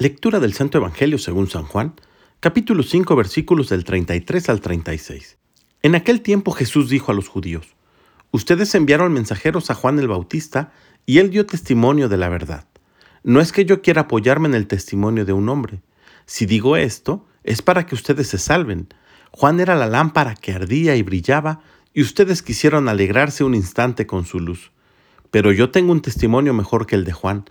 Lectura del Santo Evangelio según San Juan, capítulo 5, versículos del 33 al 36. En aquel tiempo Jesús dijo a los judíos, Ustedes enviaron mensajeros a Juan el Bautista y él dio testimonio de la verdad. No es que yo quiera apoyarme en el testimonio de un hombre. Si digo esto, es para que ustedes se salven. Juan era la lámpara que ardía y brillaba, y ustedes quisieron alegrarse un instante con su luz. Pero yo tengo un testimonio mejor que el de Juan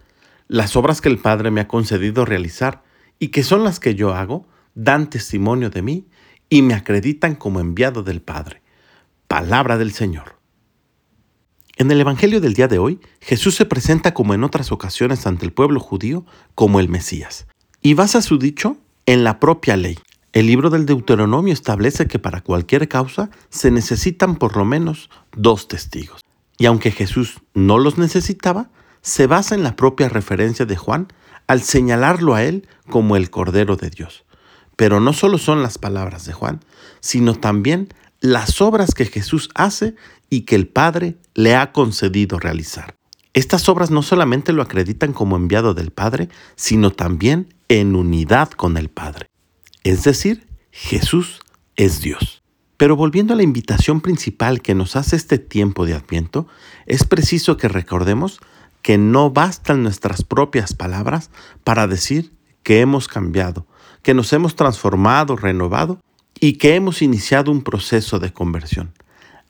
las obras que el Padre me ha concedido realizar y que son las que yo hago, dan testimonio de mí y me acreditan como enviado del Padre. Palabra del Señor. En el Evangelio del día de hoy, Jesús se presenta como en otras ocasiones ante el pueblo judío como el Mesías. Y basa su dicho en la propia ley. El libro del Deuteronomio establece que para cualquier causa se necesitan por lo menos dos testigos. Y aunque Jesús no los necesitaba, se basa en la propia referencia de Juan al señalarlo a él como el Cordero de Dios. Pero no solo son las palabras de Juan, sino también las obras que Jesús hace y que el Padre le ha concedido realizar. Estas obras no solamente lo acreditan como enviado del Padre, sino también en unidad con el Padre. Es decir, Jesús es Dios. Pero volviendo a la invitación principal que nos hace este tiempo de Adviento, es preciso que recordemos que no bastan nuestras propias palabras para decir que hemos cambiado, que nos hemos transformado, renovado y que hemos iniciado un proceso de conversión.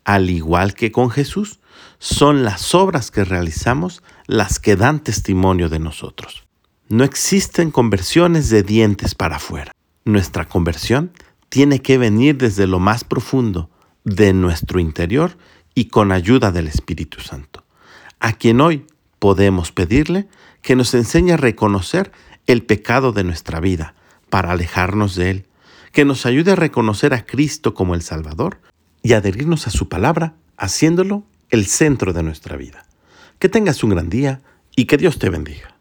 Al igual que con Jesús, son las obras que realizamos las que dan testimonio de nosotros. No existen conversiones de dientes para afuera. Nuestra conversión tiene que venir desde lo más profundo, de nuestro interior y con ayuda del Espíritu Santo, a quien hoy podemos pedirle que nos enseñe a reconocer el pecado de nuestra vida para alejarnos de él, que nos ayude a reconocer a Cristo como el Salvador y adherirnos a su palabra, haciéndolo el centro de nuestra vida. Que tengas un gran día y que Dios te bendiga.